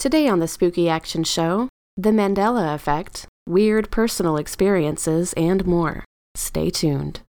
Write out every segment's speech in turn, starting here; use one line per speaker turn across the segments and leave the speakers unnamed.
Today on the Spooky Action Show, the Mandela Effect, weird personal experiences, and more. Stay tuned.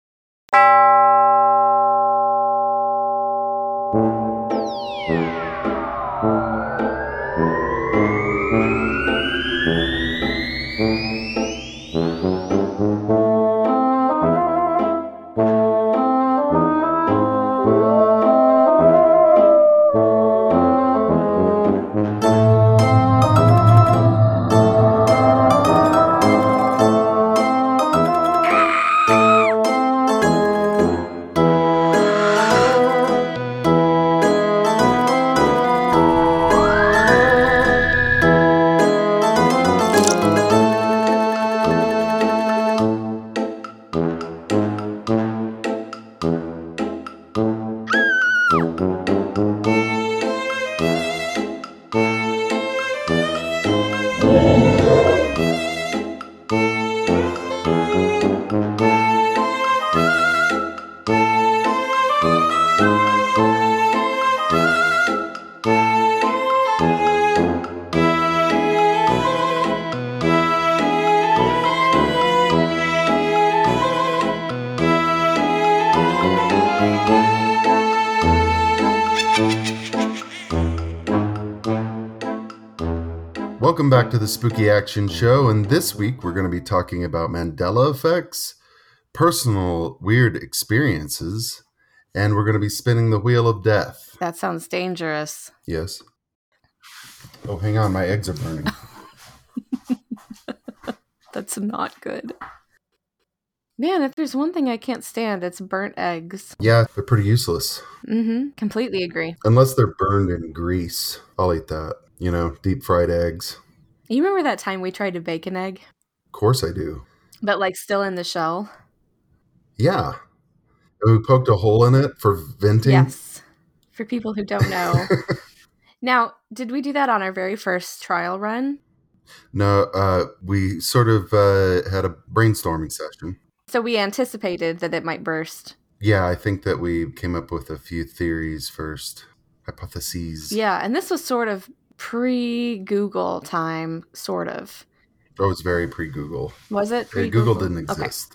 Back to the Spooky Action Show, and this week we're going to be talking about Mandela effects, personal weird experiences, and we're going to be spinning the wheel of death.
That sounds dangerous.
Yes. Oh, hang on, my eggs are burning.
That's not good. Man, if there's one thing I can't stand, it's burnt eggs.
yeah, they're pretty useless.
Mm-hmm. Completely agree.
Unless they're burned in grease. I'll eat that. You know, deep fried eggs.
You remember that time we tried to bake an egg,
Of course I do.
but like still in the shell?
Yeah. And we poked a hole in it for venting.
Yes. For people who don't know. now, did we do that on our very first trial run?
No, uh, we sort of uh, had a brainstorming session.
So we anticipated that it might burst.
Yeah, I think that we came up with a few theories first, hypotheses.
Yeah, and this was sort of pre Google time, sort of.
Oh, it's very pre-Google.
Was it? Pre
Google didn't
Okay,
exist.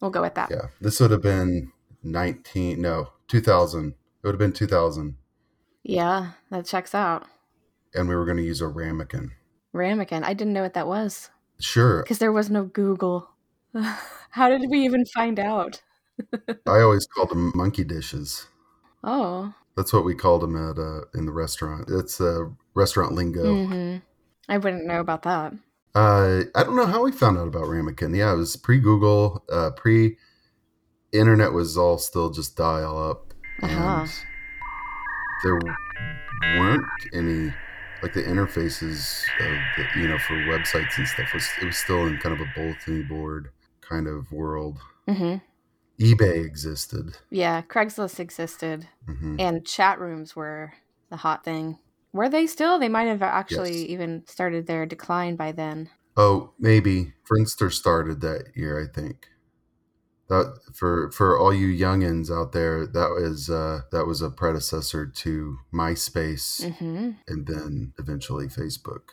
we'll go with that.
Yeah, this would have been nineteen. No, two thousand. It would have been two thousand,
Yeah, that checks out.
and we were going to use a ramekin.
Ramekin. I didn't know what that was
Sure,
because there was no Google. How did we even find out?
I always called them monkey dishes.
Oh,
That's what we called them at uh, in the restaurant. It's uh, restaurant lingo.
hmm I wouldn't know about that.
Uh, I don't know how we found out about ramekin. Yeah, it was pre Google, uh, pre internet was all still just dial up,
Uh-huh.
and there weren't any like the interfaces of the, you know for websites and stuff was it was still in kind of a bulletin board kind of world.
hmm
eBay existed.
Yeah, Craigslist existed,
hmm
and chat rooms were the hot thing. Were they still? They might have actually
Yes.
even started their decline by then.
Oh, maybe Friendster started that year. I think that for for all you youngins out there, that was uh, that was a predecessor to MySpace,
hmm
and then eventually Facebook,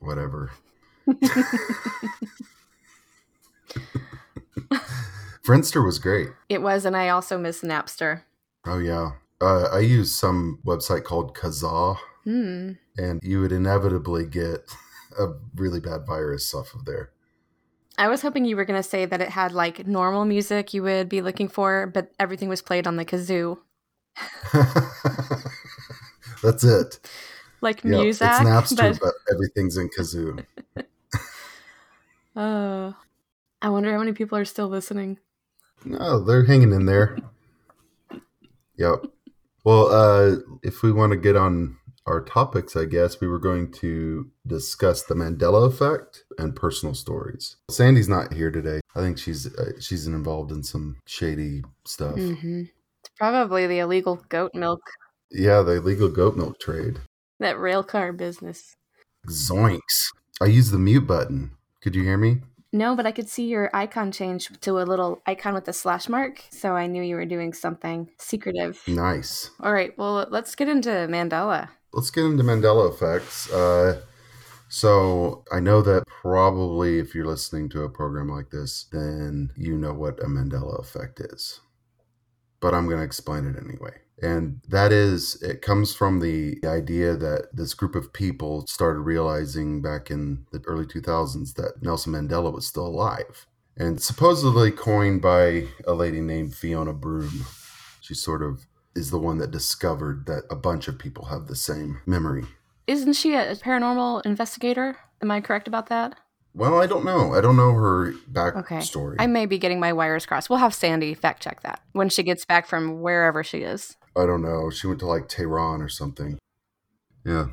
whatever. Friendster was great.
It was, and I also miss Napster.
Oh yeah, uh, I used some website called Kazaa,
Hmm.
and you would inevitably get a really bad virus off of there.
I was hoping you were going to say that it had like normal music you would be looking for, but everything was played on the kazoo.
That's it.
Like
Yeah,
music.
it's Napster,
but
but everything's in Kazoo.
oh, I wonder how many people are still listening.
No, they're hanging in there. Yep. Well, uh, if we want to get on our topics, I guess we were going to discuss the Mandela effect and personal stories. Sandy's not here today. I think she's uh, she's involved in some shady stuff.
hmm It's probably the illegal goat milk,
Yeah, the illegal goat milk trade.
that rail car business.
Zoinks! I used the mute button. Could you hear me?
No, but I could see your icon change to a little icon with a slash mark, so I knew you were doing something secretive.
Nice.
All right, well, let's get into Mandela.
let's get into Mandela effects. Uh, so I know that probably if you're listening to a program like this, then you know what a Mandela effect is. But I'm going to explain it anyway. And that is, it comes from the idea that this group of people started realizing back in the early 2000s that Nelson Mandela was still alive. And supposedly coined by a lady named Fiona Broome. She sort of is the one that discovered that a bunch of people have the same memory.
Isn't she a paranormal investigator? Am I correct about that?
Well, I don't know. I don't know her backstory.
Okay.
backstory.
I may be getting my wires crossed. We'll have Sandy fact check that when she gets back from wherever she is.
I don't know. She went to like Tehran or something. Yeah.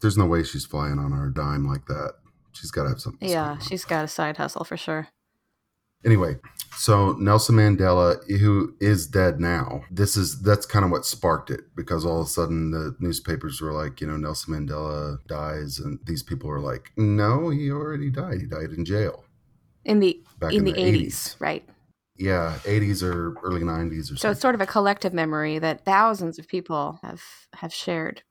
There's no way she's flying on our dime like that. She's got to have something.
Yeah, she's got a side hustle for sure.
Anyway, so Nelson Mandela, who is dead now, this is that's kind of what sparked it because all of a sudden the newspapers were like, you know, Nelson Mandela dies, and these people are like, no, he already died. He died in jail
In the
back
in, the, 80s, right?
Yeah, 80s or early 90s or
So
something.
it's sort of a collective memory that thousands of people have have shared.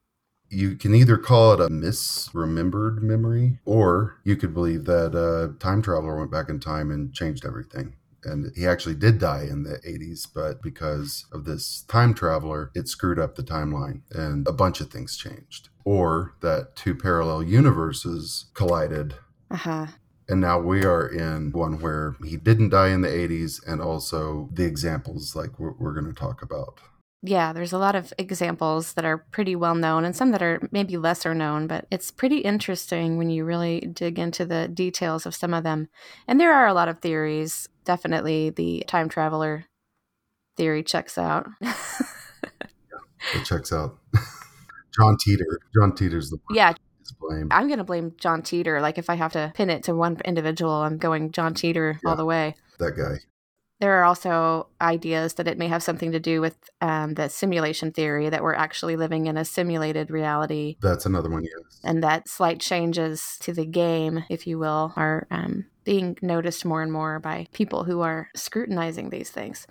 you can either call it a misremembered memory, or you could believe that a time traveler went back in time and changed everything. And he actually did die in the 80s, but because of this time traveler, it screwed up the timeline and a bunch of things changed. Or that two parallel universes collided,
Uh-huh.
And now we are in one where he didn't die in the 80s, and also the examples like we're, we're going to talk about.
Yeah, there's a lot of examples that are pretty well known and some that are maybe lesser known, but it's pretty interesting when you really dig into the details of some of them. And there are a lot of theories. Definitely the time traveler theory checks out.
It checks out. John Titor. John Titor's the one
yeah,
who's blamed.
I'm going to blame John Titor. Like if I have to pin it to one individual, I'm going John Titor
Yeah.
all the way.
That guy.
There are also ideas that it may have something to do with um, the simulation theory that we're actually living in a simulated reality
That's another one, yes.
and that slight changes to the game, if you will, are um, being noticed more and more by people who are scrutinizing these things.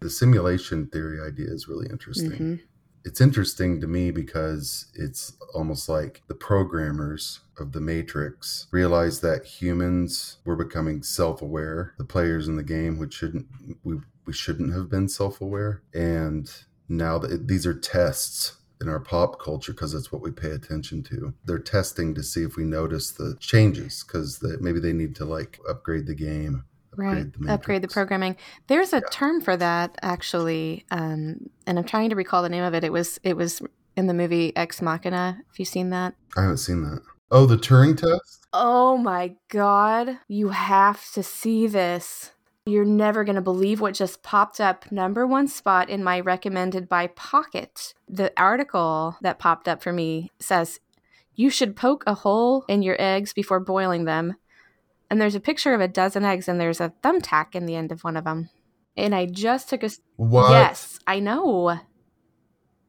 the simulation theory idea is really interesting.
Mhm.
It's interesting to me because it's almost like the programmers of the Matrix realized that humans were becoming self-aware, the players in the game which shouldn't we we shouldn't have been self-aware and now that these are tests in our pop culture because it's what we pay attention to. They're testing to see if we notice the changes because maybe they need to like upgrade the game.
Right.
the
Upgrade the programming. There's a
Yeah.
term for that actually, um, and I'm trying to recall the name of it. It was it was in the movie Ex Machina. Have you seen that?
I haven't seen that. Oh, the Turing test?
Oh my god, you have to see this. You're never going to believe what just popped up number one spot in my recommended by Pocket. The article that popped up for me says you should poke a hole in your eggs before boiling them. And there's a picture of a dozen eggs, and there's a thumbtack in the end of one of them. And I just took a.
What?
Yes, I know.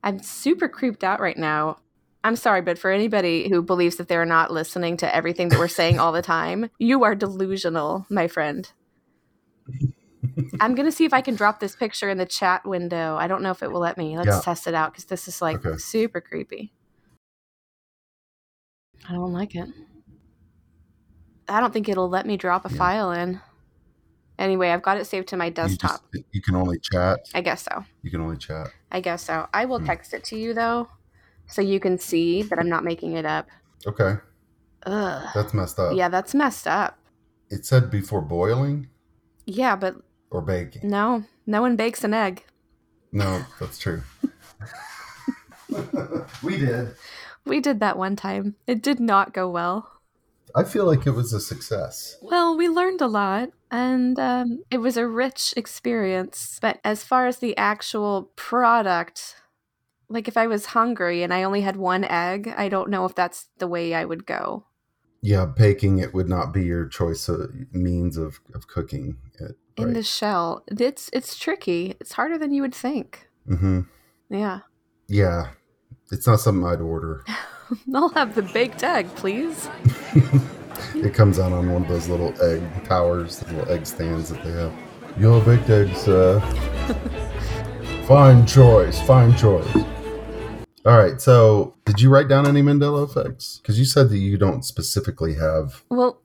I'm super creeped out right now. I'm sorry, but for anybody who believes that they're not listening to everything that we're saying all the time, you are delusional, my friend. I'm going to see if I can drop this picture in the chat window. I don't know if it will let me. Let's
Yeah.
test it out because this is like
Okay.
super creepy. I don't like it. I don't think it'll let me drop a
Yeah.
file in. Anyway, I've got it saved to my
You,
desktop.
just, you can only chat.
I guess so.
You can only chat.
I guess so. I will
Hmm.
text it to you though, so you can see that I'm not making it up.
Okay,
Ugh.
that's messed up.
Yeah, that's messed up.
It said before boiling
Yeah, but
or baking.
no, no one bakes an egg.
No, that's true. we did.
We did that one time. It did not go well.
I feel like it was a success.
Well, we learned a lot, and um, it was a rich experience. But as far as the actual product, like if I was hungry and I only had one egg, I don't know if that's the way I would go.
Yeah, baking it would not be your choice of means of, of cooking it.
In the shell, it's it's tricky. It's harder than you would think.
hmm
Yeah.
Yeah, it's not something I'd order.
I'll have the baked egg, please.
It comes out on one of those little egg towers, the little egg stands that they have. Your baked eggs, uh, fine choice, fine choice. All right. So, did you write down any Mandela effects? Because you said that you don't specifically have.
Well,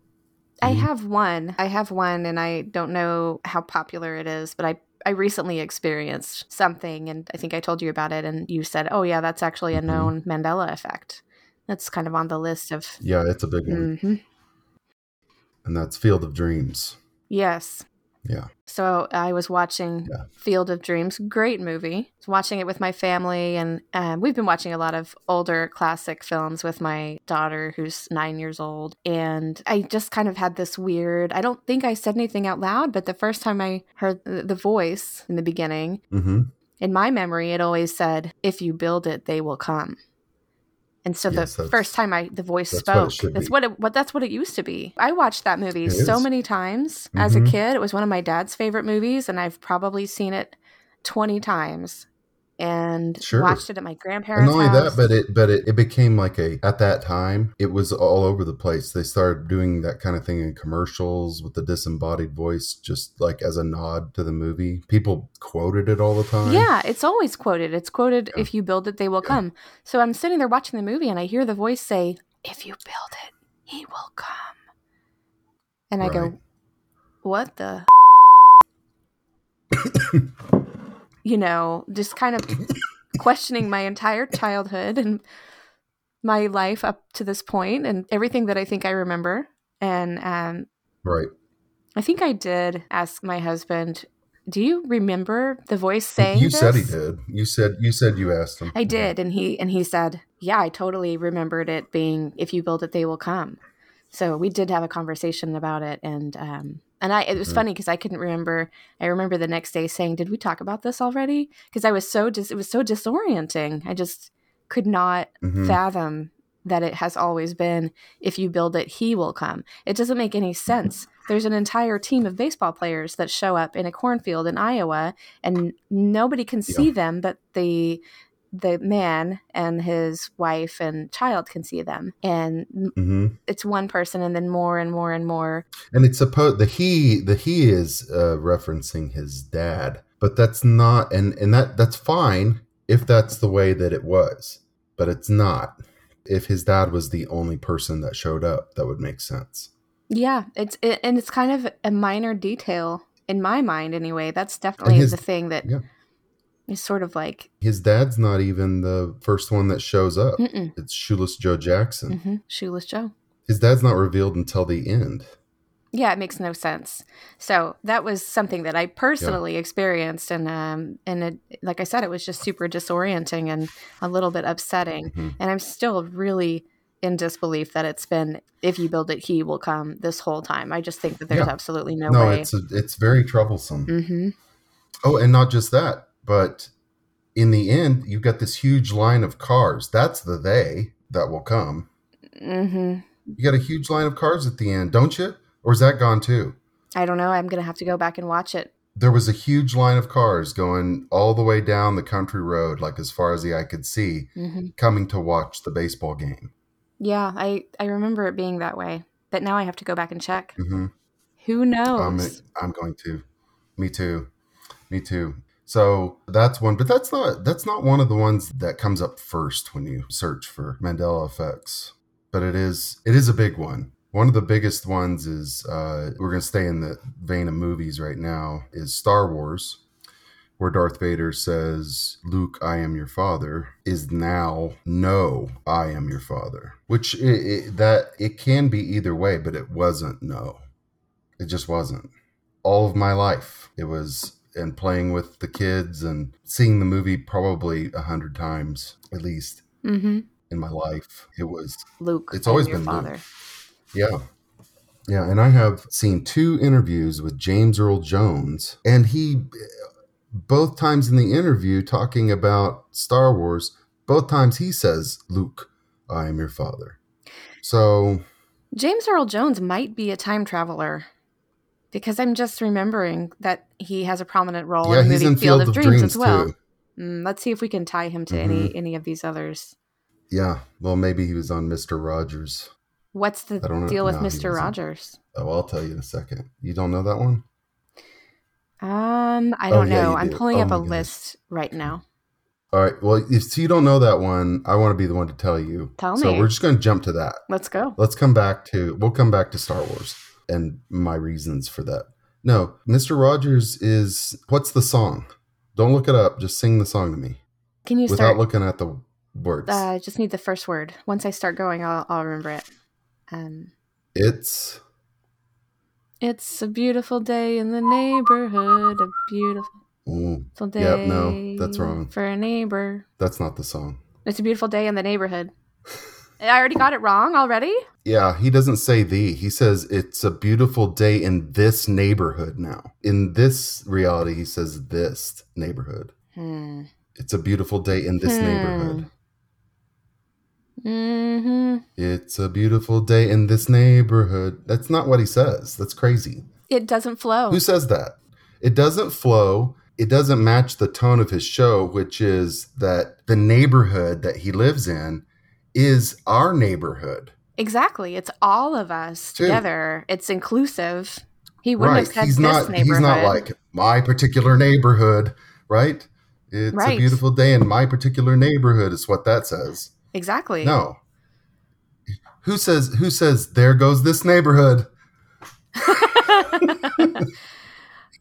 I
Mhm.
have one. I have one, and I don't know how popular it is, but I I recently experienced something, and I think I told you about it, and you said, "Oh yeah, that's actually a
Mhm.
known Mandela effect." That's kind of on the list of.
Yeah, it's a big one,
hmm
and that's Field of Dreams.
Yes.
Yeah.
So I was watching
Yeah.
Field of Dreams, great movie. I was watching it with my family, and um, we've been watching a lot of older classic films with my daughter, who's nine years old. And I just kind of had this weird. I don't think I said anything out loud, but the first time I heard the the voice in the beginning,
Mm-hmm.
in my memory, it always said, "If you build it, they will come." And so
Yes,
the first time I the voice
that's
spoke,
should
that's
be.
what it what that's what it used to be. I watched that movie
It
so
is.
many times as a
Mhm.
kid. It was one of my dad's favorite movies, and I've probably seen it twenty times and
Sure.
watched it at my
And
grandparents'
not only
house.
that, but it but it, it became like a at that time it was all over the place. They started doing that kind of thing in commercials with the disembodied voice, just like as a nod to the movie. People quoted it all the time.
Yeah, it's always quoted. It's quoted,
Yeah.
if you build it, they will
Yeah.
come. So I'm sitting there watching the movie and I hear the voice say, if you build it, he will come. And I
Right.
go, what the? you know, just kind of questioning my entire childhood and my life up to this point and everything that I think I remember. And um,
Right.
I think I did ask my husband, do you remember the voice saying
you said he did. You said you said you asked him.
I did, and he and he said, "Yeah, I totally remembered it being if you build it, they will come." So we did have a conversation about it, and um, and I it was
Mhm.
funny because I couldn't remember. I remember the next day saying, "Did we talk about this already?" Because I was so dis- it was so disorienting. I just could not
Mhm.
fathom that it has always been if you build it he will come it doesn't make any sense there's an entire team of baseball players that show up in a cornfield in iowa and nobody can see them but the the man and his wife and child can see them and
Mhm.
it's one person and then more and more and more
And it's supposed the he the he is uh, referencing his dad, but that's not and and that that's fine if that's the way that it was, but it's not. If his dad was the only person that showed up, that would make sense.
yeah it's it, and it's kind of a minor detail in my mind anyway that's definitely
his-
the thing that is
yeah.
sort of like
His dad's not even the first one that shows up.
mm-mm,
It's Shoeless Joe Jackson.
hmm shoeless joe
His dad's not revealed until the end.
Yeah, it makes no sense. So that was something that I personally experienced, and um, and it, like I said, it was just super disorienting and a little bit upsetting.
Mhm.
And I'm still really in disbelief that it's been "if you build it, he will come" this whole time. I just think that there's
Yeah.
absolutely no,
No,
way.
it's a, it's very troublesome.
hmm
Oh, and not just that, but in the end, you've got this huge line of cars. That's the they that will come.
hmm
You got a huge line of cars at the end, don't you? Or is that gone too?
I don't know. I'm gonna have to go back and watch it.
There was a huge line of cars going all the way down the country road, like as far as the eye could see,
hmm
coming to watch the baseball game.
Yeah, I I remember it being that way, but now I have to go back and check.
Mm-hmm.
Who knows?
I'm, I'm going to. Me too. Me too. So that's one, but that's not that's not one of the ones that comes up first when you search for Mandela effects. But it is it is a big one. One of the biggest ones is uh, we're going to stay in the vein of movies right now is Star Wars, where Darth Vader says, "Luke, I am your father," is now "No, I am your father," which it, it, that it can be either way, but it wasn't. No, it just wasn't all of my life. It was and playing with the kids and seeing the movie probably a hundred times at least
hmm
in my life. It was
Luke.
It's always been Luke.
father.
yeah. Yeah, and I have seen two interviews with James Earl Jones, and he, both times in the interview talking about Star Wars, both times he says, Luke, I am your father. So,
James Earl Jones might be a time traveler because I'm just remembering that he has a prominent role
yeah,
in the movie
in
Field, of Dreams, as well. Mm, let's see if we can tie him to any any of these others.
Yeah, well, maybe he was on Mr. Rogers.
What's the
know.
deal with
No,
Mister. Rogers?
Oh, I'll tell you in a second. You don't know that one?
Um, I
Oh,
don't
yeah,
know. I'm
do.
pulling
Oh
up a
goodness.
list right now.
All right. Well, if you don't know that one, I want to be the one to tell you.
Tell me.
So we're just going to jump to that.
Let's go.
Let's come back to we'll come back to Star Wars and my reasons for that. No, Mr. Rogers is what's the song? Don't look it up. Just sing the song to me
Can you start
without
start?
looking at the words.
uh, I just need the first word. Once I start going, I'll, I'll remember it. Um,
it's
it's a beautiful day in the neighborhood. A beautiful
mm,
day.
Yep, no, that's wrong.
For a neighbor.
that's not the song.
It's a beautiful day in the neighborhood. I already got it wrong already?
Yeah, he doesn't say the. He says it's a beautiful day in this neighborhood now. In this reality, he says this neighborhood.
Hmm.
It's a beautiful day in this
Hmm.
neighborhood.
hmm
It's a beautiful day in this neighborhood. That's not what he says. That's crazy.
It doesn't flow.
Who says that? It doesn't flow. It doesn't match the tone of his show, which is that the neighborhood that he lives in is our neighborhood.
Exactly. It's all of us together. It's inclusive. He wouldn't have said
He's
this
not
neighborhood.
he's not like my particular neighborhood, right? It's a beautiful day in my particular neighborhood is what that says.
exactly.
No. Who says who says there goes this neighborhood?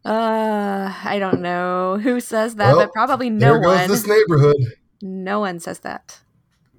uh, I don't know who says that,
Well,
but probably no
there goes
one.
this neighborhood.
no one says that.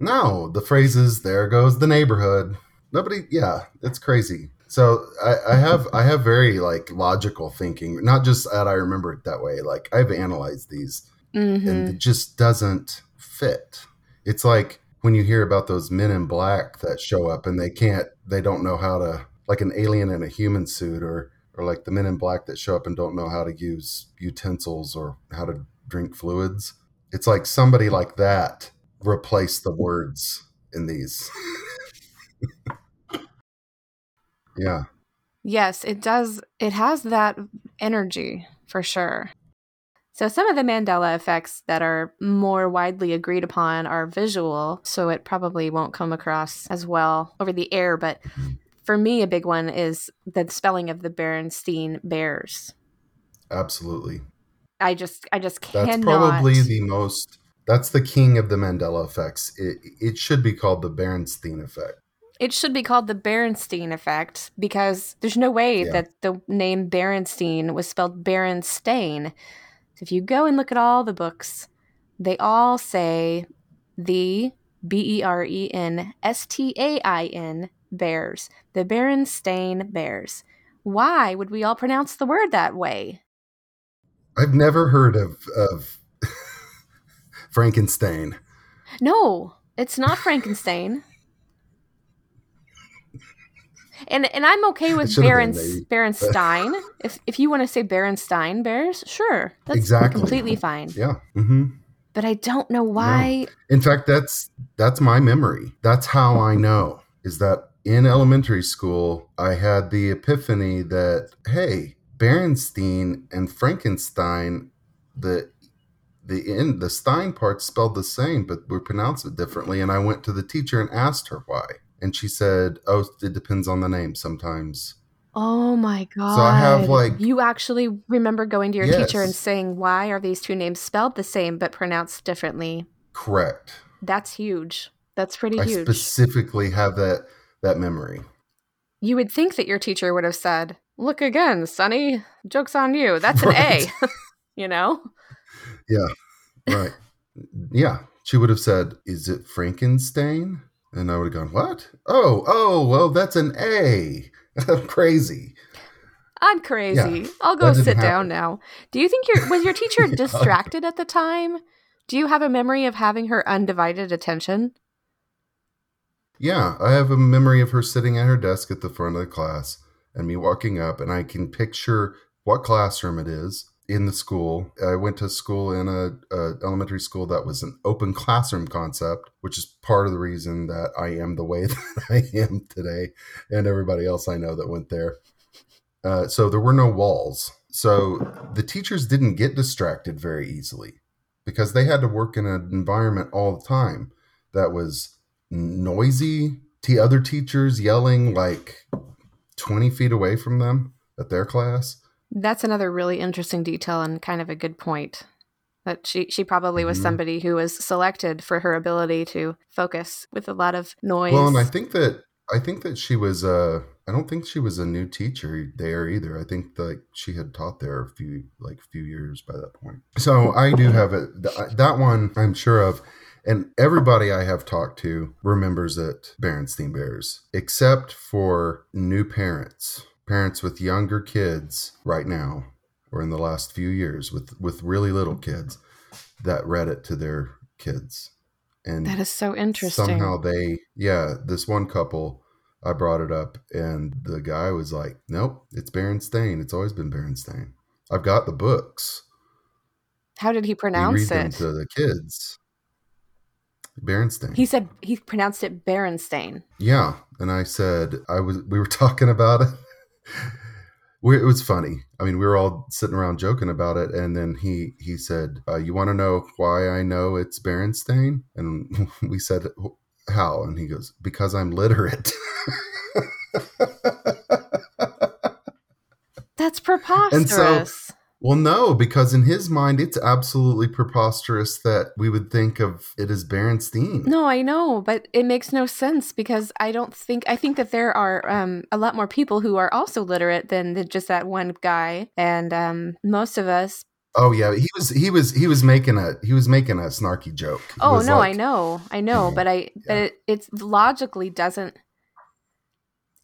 No, the phrase is "there goes the neighborhood." Nobody, yeah, it's crazy. So I, I have I have very like logical thinking, not just that I remember it that way. Like I've analyzed these,
hmm
and it just doesn't fit. It's like when you hear about those men in black that show up and they can't, they don't know how to, like an alien in a human suit, or or like the men in black that show up and don't know how to use utensils or how to drink fluids. It's like somebody like that replaced the words in these. yeah.
Yes, it does. It has that energy for sure. So, some of the Mandela effects that are more widely agreed upon are visual, so it probably won't come across as well over the air. But for me, a big one is the spelling of the Berenstein Bears.
Absolutely.
I just, I just
That's
cannot.
That's probably the most. That's the king of the Mandela effects. It it should be called the Berenstein effect.
It should be called the Berenstein effect because there's no way
Yeah.
that the name Berenstein was spelled Berenstain. So if you go and look at all the books, they all say the B E R E N S T A I N bears, the Berenstain bears. Why would we all pronounce the word that way?
I've never heard of of Frankenstein.
No, it's not Frankenstein. And and I'm okay with
should've been,
Berens,
maybe.
Berenstein. if if you want to say Berenstein bears, sure, that's
Exactly.
completely fine.
Yeah. Mm-hmm.
But I don't know why.
In fact, that's that's my memory. That's how I know is that in elementary school I had the epiphany that hey, Berenstein and Frankenstein, the the end, the Stein part spelled the same, but we pronounce it differently. And I went to the teacher and asked her why, and she said, "Oh, it depends on the name sometimes."
Oh my god!
So I have, like-
you actually remember going to your teacher and saying, "Why are these two names spelled the same but pronounced differently?"
Correct.
That's huge. That's pretty
I
huge.
specifically have that that memory.
you would think that your teacher would have said, "Look again, Sonny. Joke's on you. That's an
Right.
A." you know?
Right. yeah. She would have said, Is it Frankenstein? And I would have gone, What? Oh, oh, well, that's an A. I'm crazy.
I'm crazy. I'll go sit down now. Do you think your was your teacher distracted at the time? Do you have a memory of having her undivided attention?
Yeah. I have a memory of her sitting at her desk at the front of the class and me walking up, and I can picture what classroom it is in the school. I went to school in a, a elementary school that was an open classroom concept, which is part of the reason that I am the way that I am today, and everybody else I know that went there. Uh, so there were no walls. So the teachers didn't get distracted very easily because they had to work in an environment all the time that was noisy. T other teachers yelling like 20 feet away from them at their class.
That's another really interesting detail and kind of a good point. That she she probably was
Mhm.
somebody who was selected for her ability to focus with a lot of noise.
Well, and I think that I think that she was uh I don't think she was a new teacher there either. I think that she had taught there a few like few years by that point. So I do have it that one I'm sure of and everybody I have talked to remembers it Berenstein Bears except for new parents, parents with younger kids right now or in the last few years with with really little kids that read it to their kids. And
that is so interesting.
somehow they yeah this one couple i brought it up and the guy was like nope it's berenstain it's always been berenstain i've got the books
How did he pronounce it?
to the kids berenstain
He said he pronounced it Berenstain.
yeah and i said i was we were talking about it we, it was funny. I mean we were all sitting around joking about it and then he he said uh, you want to know why i know it's berenstain? And we said how? And he goes because i'm literate.
That's preposterous.
Well no because in his mind it's absolutely preposterous that we would think of it as berenstain
no, I know, but it makes no sense because I don't think I think that there are um, a lot more people who are also literate than, than just that one guy, and um, most of us.
oh yeah he was he was he was making a he was making a snarky joke He
Oh no,
like-
I know, I know, but I but it it's logically doesn't.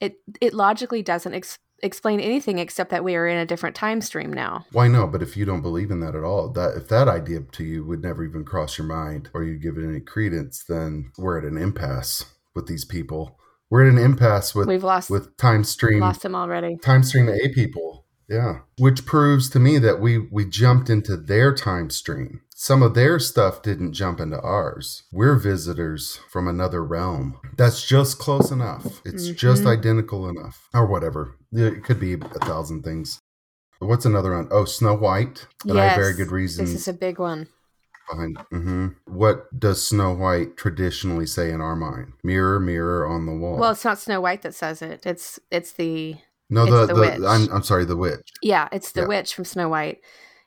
It it logically doesn't ex- explain anything except that we are in a different time stream now.
Why no? But if you don't believe in that at all, that if that idea to you would never even cross your mind or you give it any credence, then we're at an impasse with these people. We're at an impasse with
We've lost
with time stream
lost them already.
time stream A people. Yeah. Which proves to me that we we jumped into their time stream. Some of their stuff didn't jump into ours. We're visitors from another realm. That's just close enough. It's just
Mhm.
identical enough. Or whatever. It could be a thousand things. What's another one? Oh, Snow White. And I have very good reasons
This is a big one.
behind. hmm What does Snow White traditionally say in our mind? Mirror, mirror on the wall.
Well, it's not Snow White that says it. It's it's the
no, the,
the
the,
witch.
I'm I'm sorry, the witch.
yeah, it's the
Yeah.
witch from Snow White,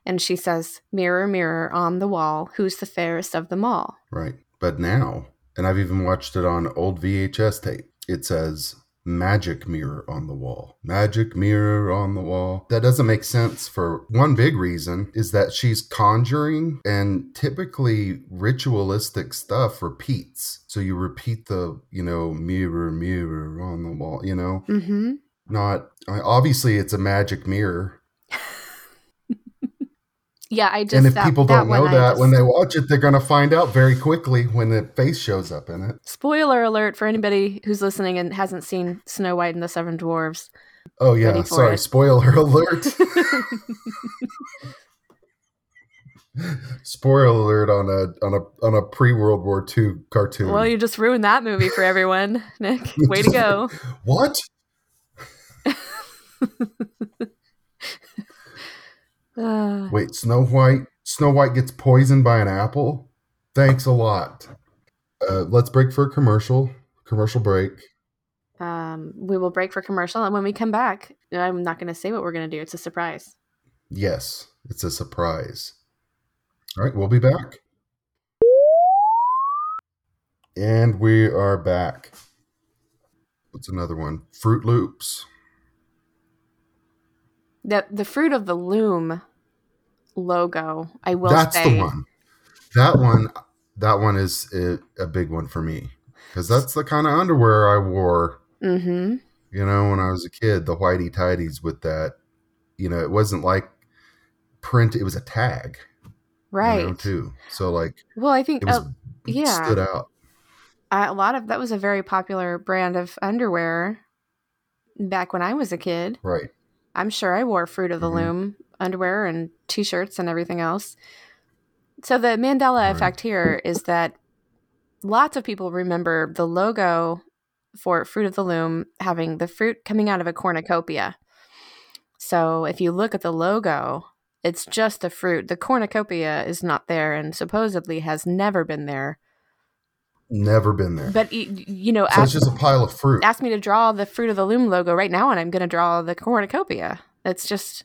and she says, "Mirror, mirror on the wall, who's the fairest of them all?"
Right. But now, and I've even watched it on old VHS tape, it says magic mirror on the wall. Magic mirror on the wall. That doesn't make sense for one big reason is that she's conjuring and typically ritualistic stuff repeats. So you repeat the, you know, mirror, mirror on the wall, you know,
Mm-hmm.
not I- obviously it's a magic mirror.
Yeah, I just
and if
that,
people don't know that when they watch it, they're going to find out very quickly when the face shows up in it.
spoiler alert for anybody who's listening and hasn't seen Snow White and the Seven Dwarves.
Oh yeah, sorry,
it.
spoiler alert. spoiler alert on a on a on a pre World War II cartoon.
well, you just ruined that movie for everyone, Nick. Way to go!
what?
Uh,
Wait, Snow White. Snow White gets poisoned by an apple. Thanks a lot. Uh, let's break for a commercial. Commercial break.
um, we will break for commercial, and when we come back, I'm not going to say what we're going to do. It's a surprise.
Yes, it's a surprise. All right, we'll be back. And we are back. What's another one? Fruit Loops.
The the fruit of the loom logo. I will
That's
say.
the one. That one. That one is a, a big one for me because that's the kind of underwear I wore.
Mm-hmm.
You know, when I was a kid, the whitey tidies with that. You know, it wasn't like print; it was a tag. you
Right.
know, too. So like,
Well, I think
it was
uh, yeah.
stood out.
uh, a lot of that was a very popular brand of underwear back when I was a kid.
Right.
I'm sure I wore Fruit of the
Mhm.
Loom underwear and t-shirts and everything else. So the Mandela
Right.
effect here is that lots of people remember the logo for Fruit of the Loom having the fruit coming out of a cornucopia. So if you look at the logo, it's just the fruit. The cornucopia is not there and supposedly has never been there.
Never been there.
But you know,
so
ask,
it's just a pile of fruit.
ask me to draw the Fruit of the Loom logo right now, and I'm going to draw the cornucopia. It's just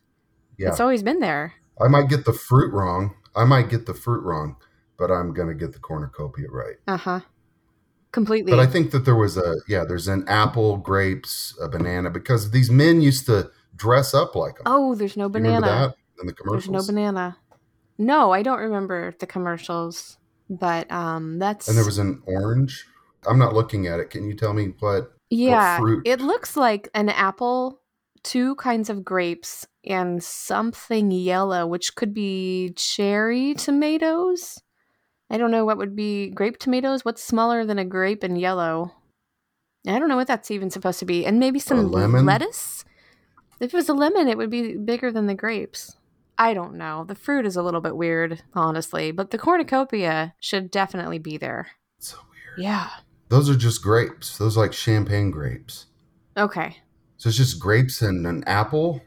Yeah.
it's always been there.
I might get the fruit wrong. I might get the fruit wrong, but I'm gonna get the cornucopia right.
Uh huh. Completely.
But I think that there was a yeah, there's an apple, grapes, a banana because these men used to dress up like them.
oh, there's no
Do you remember
banana.
that in the commercials?
There's no banana. No, I don't remember the commercials, but um, that's
And there was an orange. I'm not looking at it. Can you tell me what?
yeah.
fruit?
It looks like an apple, two kinds of grapes, and something yellow, which could be cherry tomatoes. I don't know what would be grape tomatoes. What's smaller than a grape and yellow? I don't know what that's even supposed to be. And maybe some
lemon?
lettuce. If it was a lemon, it would be bigger than the grapes. I don't know. The fruit is a little bit weird, honestly, but the cornucopia should definitely be there.
So weird.
Yeah.
Those are just grapes. Those are like champagne grapes.
Okay.
So it's just grapes and an apple.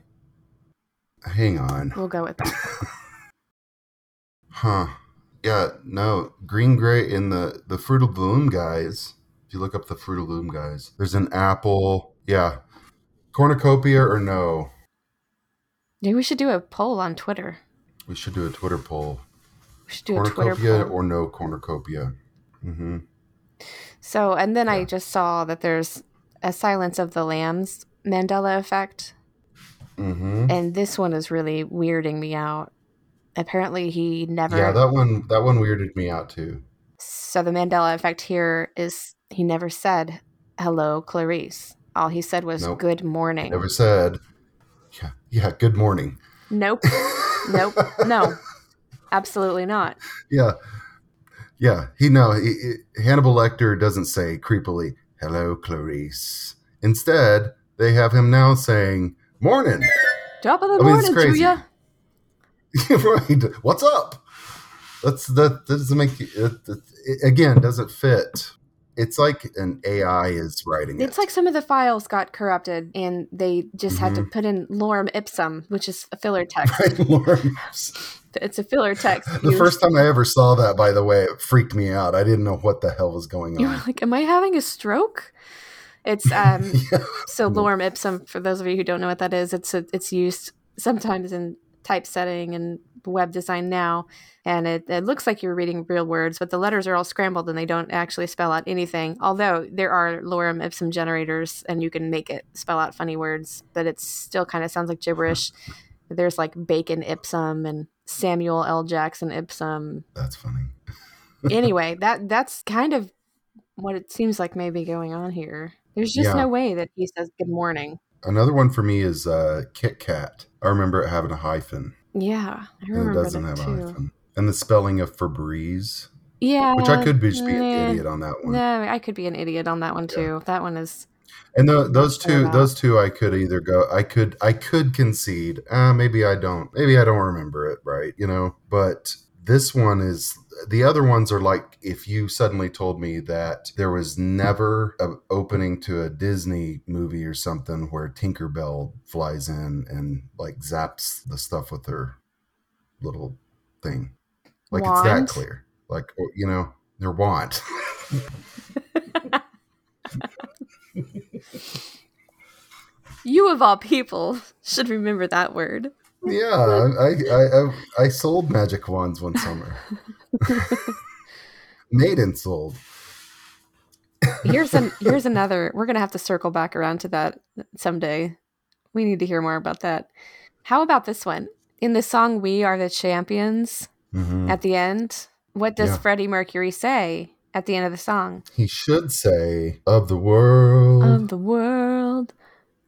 Hang on.
We'll go with that.
Huh. Yeah, no. Green Gray in the the Fruit of the Loom guys. If you look up the Fruit of the Loom guys, there's an apple. Yeah. Cornucopia or no?
Maybe we should do a poll on Twitter.
We should do a Twitter poll.
We should do a Twitter poll.
or no cornucopia? Mm-hmm.
So, and then I just saw that there's a Silence of the Lambs Mandela effect,
Mm-hmm.
and this one is really weirding me out. Apparently, he never.
Yeah, that one that one weirded me out too.
so the Mandela effect here is he never said hello, Clarice. All he said was
Nope.
good morning.
Never said. Yeah, yeah. Good morning.
Nope. nope. No. Absolutely not.
Yeah, yeah. He no. He, he- Hannibal Lecter doesn't say creepily, "Hello, Clarice." Instead, they have him now saying, "Morning."
Top of the
I mean,
morning to ya.
right. What's up? That's that that doesn't make it, it, it- again doesn't fit. It's like an AI is writing
It's
it.
like some of the files got corrupted and they just had to
Mm-hmm.
put in lorem ipsum, which is a filler text.
Right, Lauren?
It's a filler text.
The
You-
first time I ever saw that, by the way, it freaked me out. I didn't know what the hell was going on.
you were like, "Am I having a stroke?" It's um. So lorem ipsum, for those of you who don't know what that is, it's a, it's used sometimes in typesetting and web design now, and it, it looks like you're reading real words, but the letters are all scrambled and they don't actually spell out anything. Although there are lorem ipsum generators, and you can make it spell out funny words, but it still kind of sounds like gibberish. There's like bacon ipsum and Samuel L. Jackson ipsum.
That's funny.
Anyway, that that's kind of what it seems like may be going on here. There's just
Yeah.
no way that he says good morning.
Another one for me is uh, Kit Kat. I remember it having a hyphen,
Yeah, I
and it doesn't
that
have a
too.
hyphen. And the spelling of Febreze,
Yeah,
which I could be, just be an idiot on that one.
No, I could be an idiot on that one too. That one is
And tho- those two,
about.
those two, I could either go. I could, I could concede. Uh, maybe I don't. Maybe I don't remember it right. You know. But this one is. The other ones are like if you suddenly told me that there was never an opening to a Disney movie or something where Tinkerbell flies in and like zaps the stuff with her little thing. Like it's that clear. Like oh, you know, their wand.
you of all people should remember that word.
Yeah, I, I I I sold magic wands one summer. Made and sold.
Here's an here's another. We're gonna have to circle back around to that someday. We need to hear more about that. How about this one? In the song "We Are the Champions"
Mhm.
at the end, what does
Yeah.
Freddie Mercury say at the end of the song?
He should say of the world.
of the world.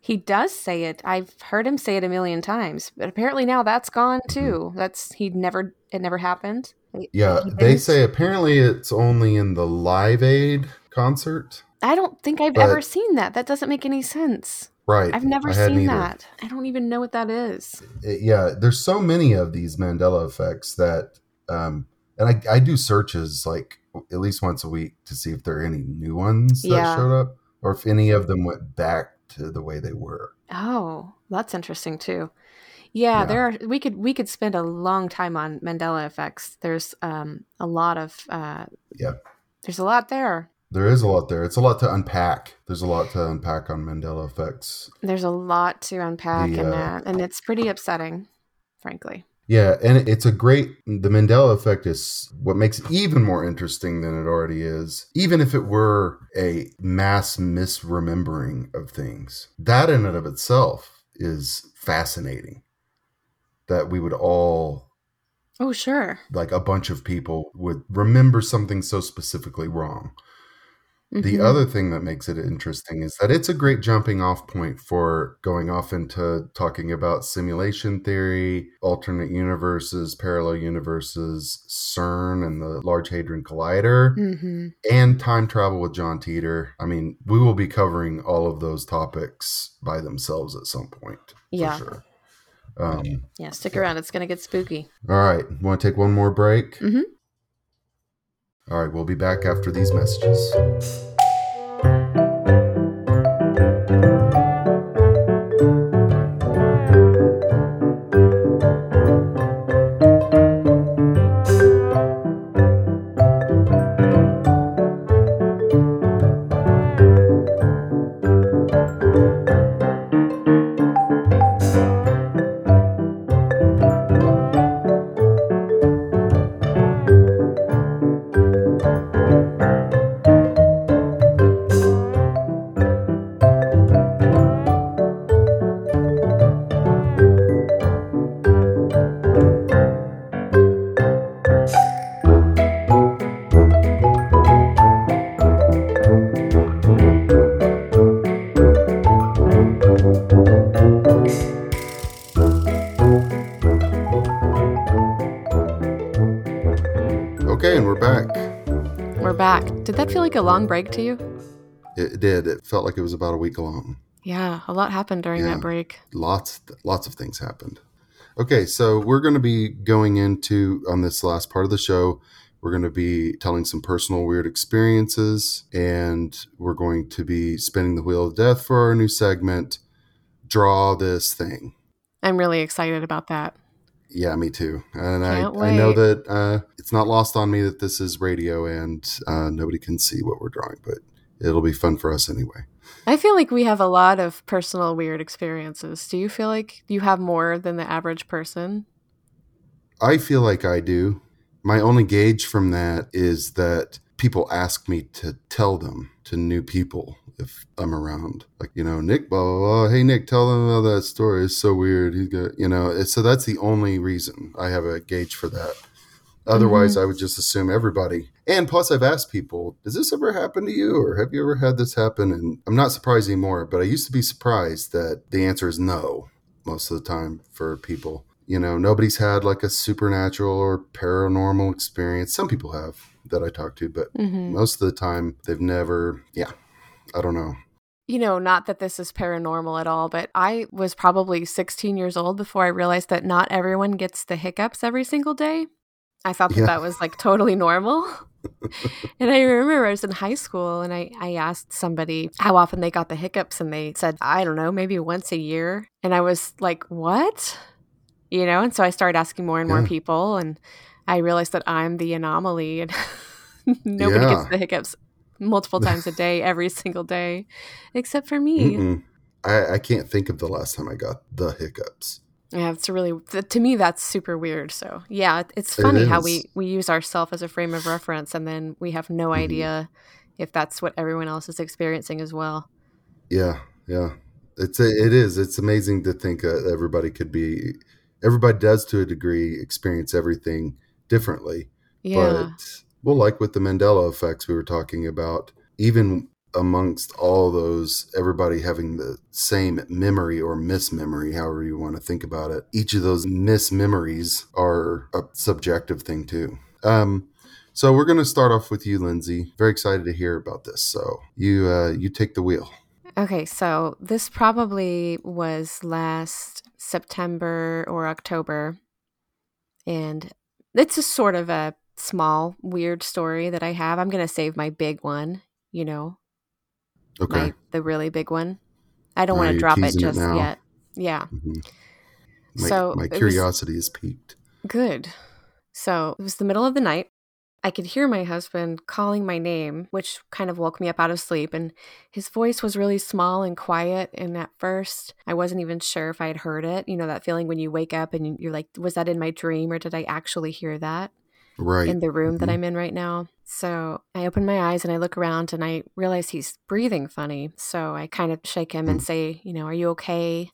He does say it. I've heard him say it a million times, but apparently now that's gone too. That's he never. It never happened.
Yeah, they say apparently it's only in the Live Aid concert.
I don't think I've ever seen that. That doesn't make any sense.
Right.
I've never seen
either.
that. I don't even know what that is.
It- yeah, there's so many of these Mandela effects that, um, and I, I do searches like at least once a week to see if there are any new ones that
Yeah.
showed up or if any of them went back to the way they were.
Oh, that's interesting too. Yeah,
Yeah.
there are. We could we could spend a long time on Mandela effects. There's um a lot of uh
Yeah.
There's a lot there.
There is a lot there. It's a lot to unpack. There's a lot to unpack on Mandela effects.
There's a lot to unpack
The,
in
uh,
that, and it's pretty upsetting, frankly.
Yeah, and it's a great. The Mandela effect is what makes it even more interesting than it already is. Even if it were a mass misremembering of things, that in and of itself is fascinating. That we would all,
Oh, sure.
like a bunch of people, would remember something so specifically wrong. The
Mhm.
other thing that makes it interesting is that it's a great jumping off point for going off into talking about simulation theory, alternate universes, parallel universes, CERN and the Large Hadron Collider,
Mhm.
and time travel with John Titor. I mean, we will be covering all of those topics by themselves at some point.
Yeah.
For sure. Um,
Yeah, stick around. It's going to get spooky.
all right. Want to take one more break?
Mhm.
All right. We'll be back after these messages.
Long uh, break to you?
It did. It felt like it was about a week long.
Yeah, a lot happened during
Yeah.
that break.
Lots, lots of things happened. Okay, so we're going to be going into on this last part of the show. We're going to be telling some personal weird experiences, and we're going to be spinning the wheel of death for our new segment. Draw this thing.
I'm really excited about that.
Yeah, me too. And I, I know that uh, it's not lost on me that this is radio and uh, nobody can see what we're drawing, but it'll be fun for us anyway.
I feel like we have a lot of personal weird experiences. Do you feel like you have more than the average person?
I feel like I do. My only gauge from that is that people ask me to tell them to new people if I'm around. Like, you know, Nick, blah, blah, blah. Hey, Nick, tell them about that story. It's so weird. He's got, you know, so that's the only reason I have a gauge for that. Otherwise, I would just assume everybody. And plus, I've asked people, does this ever happen to you? Or have you ever had this happen? And I'm not surprised anymore, but I used to be surprised that the answer is no most of the time for people. You know, nobody's had like a supernatural or paranormal experience. Some people have that I talk to, but
Mm-hmm.
most of the time they've never, yeah, I don't know.
You know, not that this is paranormal at all, but I was probably 16 years old before I realized that not everyone gets the hiccups every single day. I thought that
Yeah.
that was like totally normal. and I remember I was in high school and I, I asked somebody how often they got the hiccups, and they said, I don't know, maybe once a year. And I was like, what? You know, and so I started asking more and more
Yeah.
people, and I realized that I'm the anomaly, and nobody
Yeah.
gets the hiccups multiple times a day, every single day, except for me.
I, I can't think of the last time I got the hiccups.
Yeah, it's really to me that's super weird. So yeah, it- it's
It
funny how
is.
we we use ourselves as a frame of reference, and then we have no
Mhm.
idea if that's what everyone else is experiencing as well.
Yeah, yeah. It's a, it is. It's amazing to think uh, everybody could be. Everybody does to a degree experience everything differently.
Yeah,
But well, like with the Mandela effects we were talking about, even amongst all those, everybody having the same memory or mismemory, however you want to think about it, each of those mismemories are a subjective thing too. Um, so we're going to start off with you, Lindsay. Very excited to hear about this. So you uh, you take the wheel.
Okay, so this probably was last September or October, and it's a sort of a small weird story that I have. I'm gonna save my big one. You know,
Okay.
my the really big one. I don't want to drop it
teasing it
just yet. Yeah.
Mhm. My,
So
my
it was-
curiosity is piqued.
Good. So it was the middle of the night. I could hear my husband calling my name, which kind of woke me up out of sleep. And his voice was really small and quiet. And at first, I wasn't even sure if I had heard it. You know, that feeling when you wake up and you're like, was that in my dream or did I actually hear that?
Right.
in the room that
Mhm.
I'm in right now. So I open my eyes and I look around and I realize he's breathing funny. So I kind of shake him and
Mm.
say, you know, are you okay?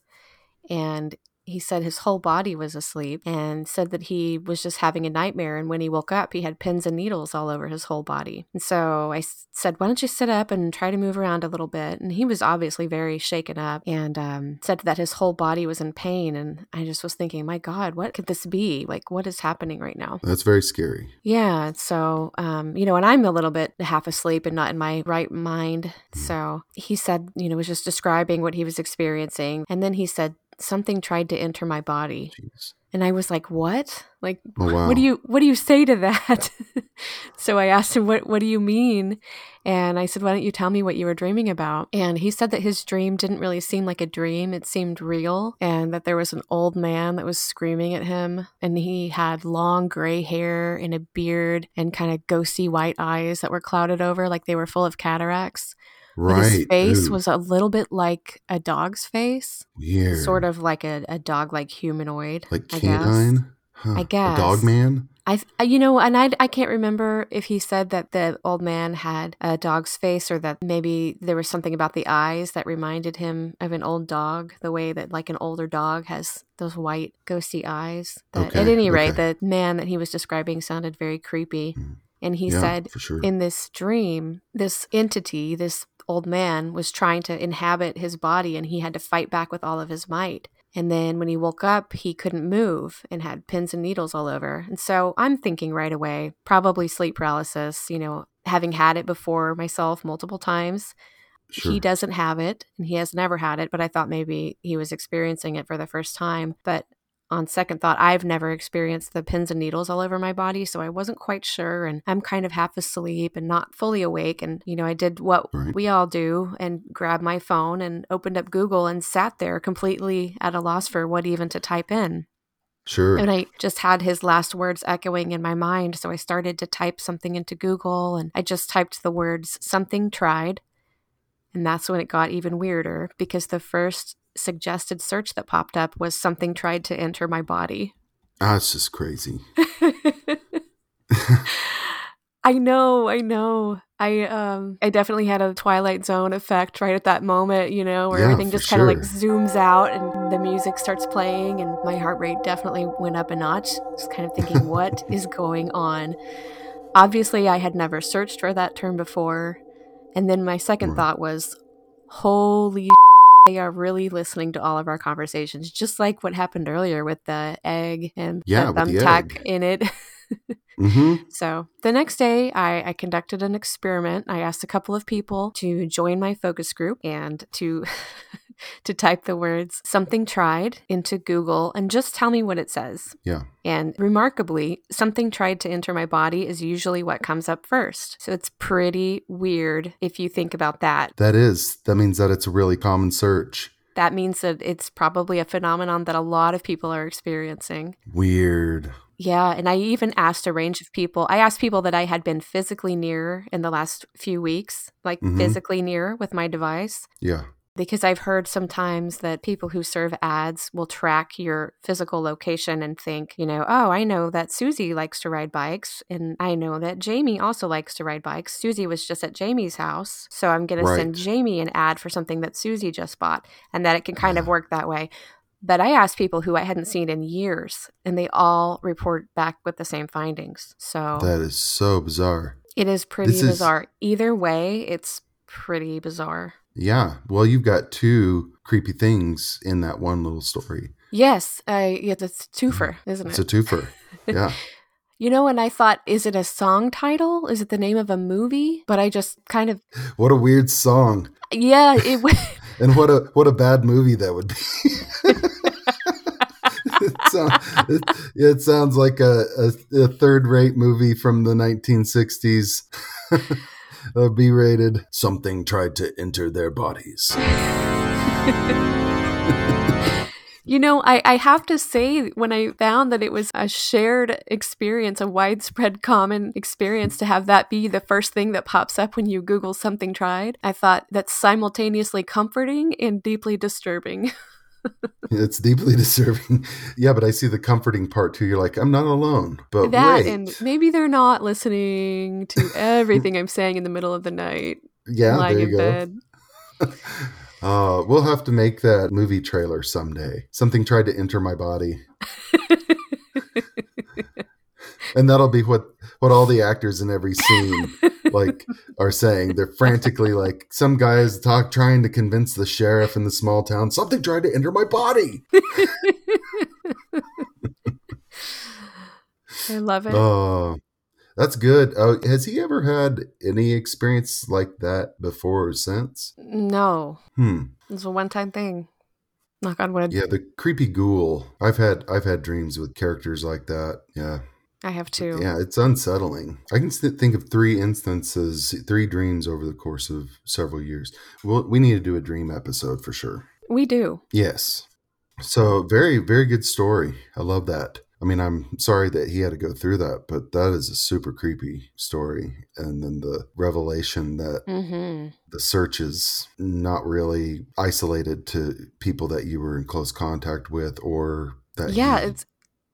And he said his whole body was asleep and said that he was just having a nightmare. And when he woke up, he had pins and needles all over his whole body. And so I said, Why don't you sit up and try to move around a little bit? And he was obviously very shaken up and um, said that his whole body was in pain. And I just was thinking, My God, what could this be? Like, what is happening right now?
That's very scary.
Yeah. So, um, you know, and I'm a little bit half asleep and not in my right mind.
Mm.
So he said, you know, was just describing what he was experiencing. And then he said, something tried to enter my body.
Jeez.
And I was like, what? Like,
Oh, wow.
what do you, what do you say to that? so I asked him, what, what do you mean? And I said, why don't you tell me what you were dreaming about? And he said that his dream didn't really seem like a dream. It seemed real and that there was an old man that was screaming at him and he had long gray hair and a beard and kind of ghosty white eyes that were clouded over like they were full of cataracts.
Right.
his face
Ooh,
was a little bit like a dog's face,
weird.
sort of like a, a dog like humanoid.
like
I guess.
canine. Huh.
I
A
guess.
dog man.
I, you know, and I, I can't remember if he said that the old man had a dog's face or that maybe there was something about the eyes that reminded him of an old dog, the way that like an older dog has those white ghosty eyes. That, at
Okay,
any rate,
okay.
the man that he was describing sounded very creepy.
Mm.
And he
yeah,
said
sure.
in this dream, this entity, this old man, was trying to inhabit his body and he had to fight back with all of his might. And then when he woke up, he couldn't move and had pins and needles all over. And so I'm thinking right away, probably sleep paralysis, you know, having had it before myself multiple times.
sure.
He doesn't have it and he has never had it, but I thought maybe he was experiencing it for the first time. But on second thought, I've never experienced the pins and needles all over my body, so I wasn't quite sure. And I'm kind of half asleep and not fully awake. And, you know, I did what
Right.
we all do and grabbed my phone and opened up Google and sat there completely at a loss for what even to type in.
Sure.
And I just had his last words echoing in my mind. So I started to type something into Google and I just typed the words something tried. And that's when it got even weirder because the first suggested search that popped up was something tried to enter my body.
ah, it's just crazy.
I know, I know. I um I definitely had a Twilight Zone effect right at that moment, you know, where
Yeah,
everything just kind of like zooms out and the music starts playing and my heart rate definitely went up a notch. Just kind of thinking what is going on. Obviously, I had never searched for that term before. And then my second
Right.
thought was holy they are really listening to all of our conversations, just like what happened earlier with the egg and
Yeah,
the thumbtack in it.
hmm
So the next day, I, I conducted an experiment. I asked a couple of people to join my focus group and to to type the words "something tried" into Google and just tell me what it says.
Yeah.
And remarkably, something tried to enter my body is usually what comes up first. So it's pretty weird if you think about that.
That is. That means that it's a really common search.
That means that it's probably a phenomenon that a lot of people are experiencing.
Weird.
Yeah, and I even asked a range of people. I asked people that I had been physically near in the last few weeks, like
Mhm.
physically near with my device,
Yeah.
Because I've heard sometimes that people who serve ads will track your physical location and think, you know, oh, I know that Susie likes to ride bikes, and I know that Jamie also likes to ride bikes. Susie was just at Jamie's house, so I'm going to send Jamie an ad for something that Susie just bought, and that it can kind of work that way. But I asked people who I hadn't seen in years, and they all report back with the same findings. So
That is so bizarre.
it is pretty
This is-
bizarre. Either way, it's pretty bizarre.
Yeah. Well, you've got two creepy things in that one little story.
Yes, I yeah, it's a mm-hmm. twofer, isn't it?
It's a twofer. Yeah.
you know, and I thought, is it a song title? Is it the name of a movie? But I just kind of,
what a weird song.
yeah, it. w-
And what a what a bad movie that would be. it, sound, it, it sounds like a, a, a third rate movie from the 1960s. Uh, a B rated. Something tried to enter their bodies.
You know, I, I have to say, when I found that it was a shared experience, a widespread common experience, to have that be the first thing that pops up when you Google something tried, I thought that's simultaneously comforting and deeply disturbing.
it's deeply disturbing. Yeah, but I see the comforting part too. You're like, I'm not alone. But
that
wait.
and maybe they're not listening to everything I'm saying in the middle of the night.
yeah,
lying
there
in bed.
Uh, we'll have to make that movie trailer someday. Something tried to enter my body, and that'll be what what all the actors in every scene like are saying. They're frantically like some guys talk trying to convince the sheriff in the small town something tried to enter my body.
I love it.
Oh, that's good. Oh, has he ever had any experience like that before or since?
no,
Hmm.
it's a one time thing. Knock on wood.
Yeah, the creepy ghoul. I've had I've had dreams with characters like that. Yeah.
I have two.
Yeah, it's unsettling. I can think of three instances, three dreams over the course of several years. Well, we need to do a dream episode for sure.
We do.
Yes. So, very, very good story. I love that. I mean, I'm sorry that he had to go through that, but that is a super creepy story. And then the revelation that
hmm
the search is not really isolated to people that you were in close contact with or that
Yeah, it's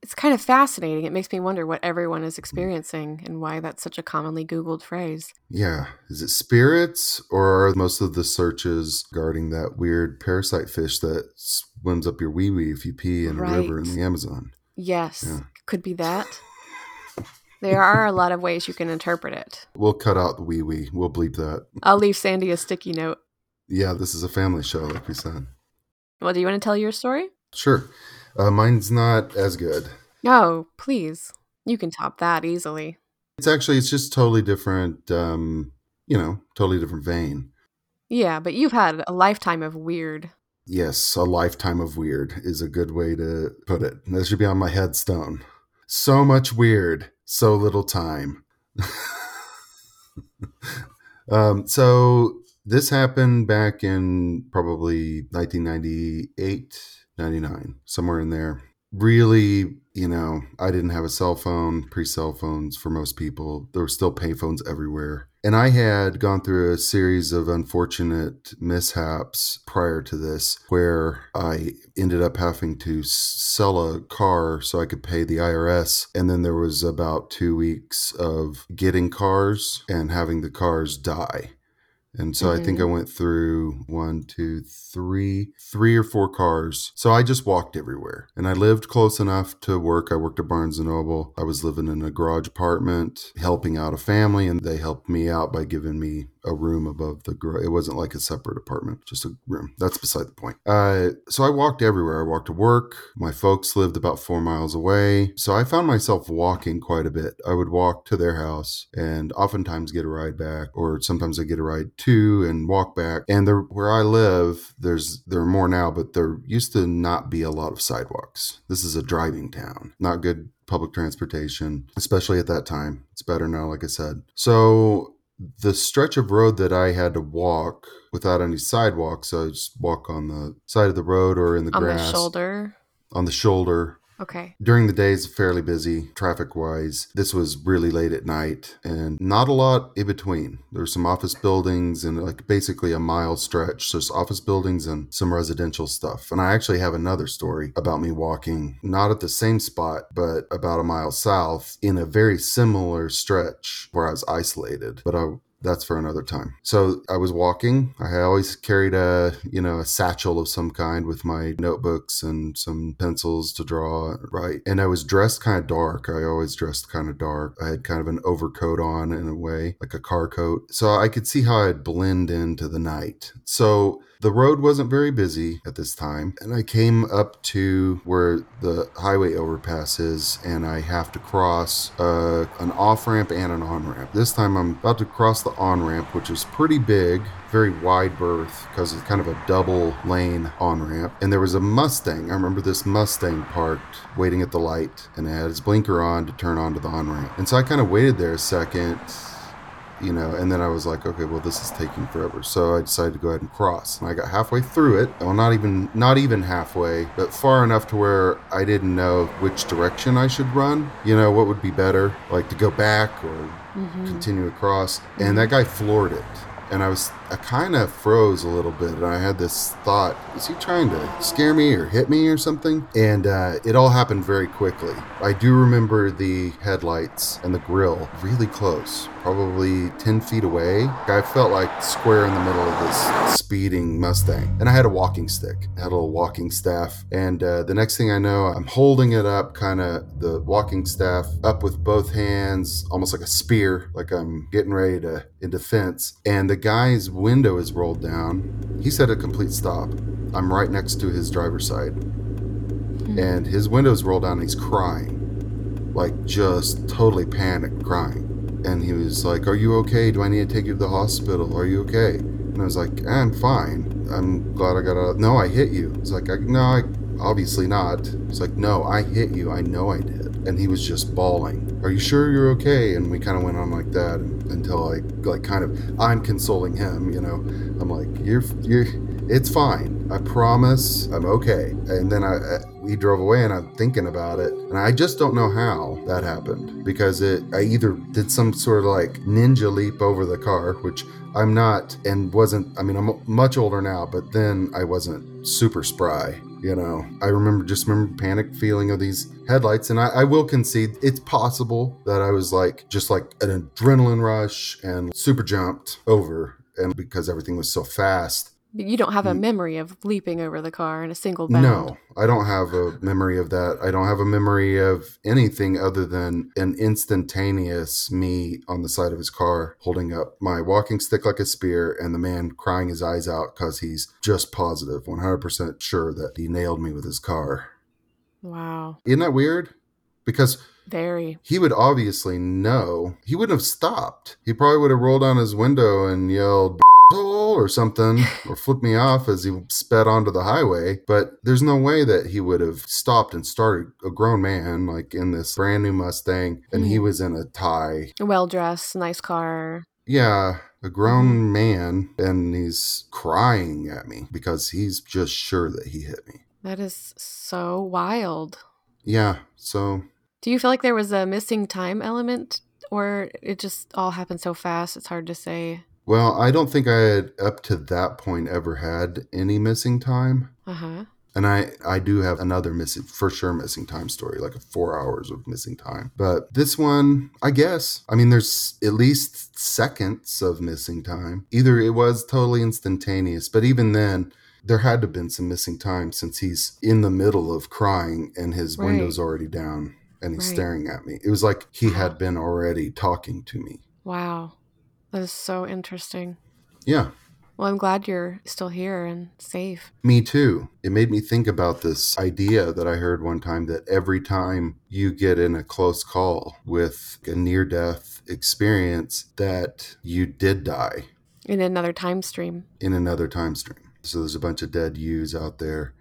it's kind of fascinating. It makes me wonder what everyone is experiencing and why that's such a commonly Googled phrase.
Yeah. Is it spirits or are most of the searches regarding that weird parasite fish that swims up your wee wee if you pee in a river in the Amazon?
Yes,
Yeah.
could be that. There are a lot of ways you can interpret it.
We'll cut out the wee wee. We'll bleep that.
I'll leave Sandy a sticky note.
Yeah, this is a family show, like we said.
Well, do you want to tell your story?
Sure. Uh, mine's not as good.
No, please. You can top that easily.
It's actually, it's just totally different, um, you know, totally different vein.
Yeah, but you've had a lifetime of weird.
Yes, a lifetime of weird is a good way to put it. That should be on my headstone. So much weird, so little time. um, so this happened back in probably 1998, 99, somewhere in there. Really, you know, I didn't have a cell phone, pre cell phones for most people. There were still payphones everywhere. And I had gone through a series of unfortunate mishaps prior to this where I ended up having to sell a car so I could pay the IRS. And then there was about two weeks of getting cars and having the cars die. And so I think I mm-hmm. went through one, two, three, three or four cars. So I just walked everywhere. And I lived close enough to work. I worked at Barnes and Noble. I was living in a garage apartment, helping out a family, and they helped me out by giving me a room above the garage. It wasn't like a separate apartment, just a room. That's beside the point. Uh, so I walked everywhere. I walked to work. My folks lived about four miles away. So I found myself walking quite a bit. I would walk to their house and oftentimes get a ride back, or sometimes I get a ride to and walk back. And there, where I live, there's there are more now, but there used to not be a lot of sidewalks. This is a driving town, not good public transportation, especially at that time. It's better now, like I said. So the stretch of road that I had to walk without any sidewalks, I just walk on the side of the road or in the
On
grass
the shoulder.
on the shoulder
Okay.
during the days fairly busy traffic wise this was really late at night and not a lot in between. There's some office buildings and like basically a mile stretch. So it's office buildings and some residential stuff. And i actually have another story about me walking not at the same spot but about a mile south in a very similar stretch where i was isolated. But i that's for another time. So I was walking. I always carried a, you know, a satchel of some kind with my notebooks and some pencils to draw, right? And I was dressed kind of dark. I always dressed kind of dark. I had kind of an overcoat on in a way, like a car coat. So I could see how I'd blend into the night. So the road wasn't very busy at this time, and I came up to where the highway overpass is, and I have to cross uh, an off ramp and an on ramp. This time I'm about to cross the on ramp, which is pretty big, very wide berth because it's kind of a double lane on ramp. And there was a Mustang. I remember this Mustang parked waiting at the light, and it had its blinker on to turn onto the on ramp. And so I kind of waited there a second you know, and then I was like, okay, well, this is taking forever. So I decided to go ahead and cross. And I got halfway through it. Well, not even not even halfway, but far enough to where I didn't know which direction I should run. You know, what would be better, like to go back or mm-hmm. continue across. And mm-hmm. that guy floored it. And I was, I kind of froze a little bit. And I had this thought, is he trying to scare me or hit me or something? And uh, it all happened very quickly. I do remember the headlights and the grill really close, probably 10 feet away. I felt like square in the middle of this speeding Mustang. And I had a walking stick, I had a little walking staff. And uh, the next thing I know, I'm holding it up, kind of the walking staff up with both hands, almost like a spear, like I'm getting ready to in defense. And the guy's window is rolled down. He said a complete stop. I'm right next to his driver's side. Hmm. And his window's rolled down and he's crying. Like just totally panicked crying. And he was like, Are you okay? Do I need to take you to the hospital? Are you okay? And I was like, I'm fine. I'm glad I got out. No, I hit you. He's like, I, No, I, obviously not. He's like, No, I hit you. I know I did. And he was just bawling. Are you sure you're okay? And we kind of went on like that until I, like, kind of, I'm consoling him, you know. I'm like, You're, you're, it's fine. I promise I'm okay. And then I, I we drove away and I'm thinking about it. And I just don't know how that happened because it I either did some sort of like ninja leap over the car, which I'm not and wasn't I mean I'm much older now, but then I wasn't super spry. You know, I remember just remember panic feeling of these headlights, and I, I will concede it's possible that I was like just like an adrenaline rush and super jumped over, and because everything was so fast,
You don't have a
Mm.
memory of leaping over the car in a single bound.
No, I don't have a memory of that. I don't have a memory of anything other than an instantaneous me on the side of his car holding up my walking stick like a spear and the man crying his eyes out because he's just positive, 100% sure that he nailed me with his car.
Wow.
Isn't that weird? Because
Very.
he would obviously know. He wouldn't have stopped. He probably would have rolled down his window and yelled or something or flipped me off as he sped onto the highway. But there's no way that he would have stopped and started a grown man like in this brand new Mustang and he
Mhm.
was in a tie.
Well dressed, nice car.
Yeah, a grown man and he's crying at me because he's just sure that he hit me.
That is so wild.
Yeah, so
Do you feel like there was a missing time element or it just all happened so fast it's hard to say?
Well, I don't think I had up to that point ever had any missing time.
Uh-huh.
And I, I do have another missing, for sure, missing time story, like a four hours of missing time. But this one, I guess, I mean, there's at least seconds of missing time. Either it was totally instantaneous, but even then, there had to have been some missing time since he's in the middle of crying and his
Right.
window's already down and he's
Right.
staring at me. It was like he had been already talking to me.
Wow. That is so interesting.
Yeah.
Well, I'm glad you're still here and safe.
Me too. It made me think about this idea that I heard one time that every time you get in a close call with a near death experience, that you did die
In another time stream.
in another time stream. So there's a bunch of dead yous out there.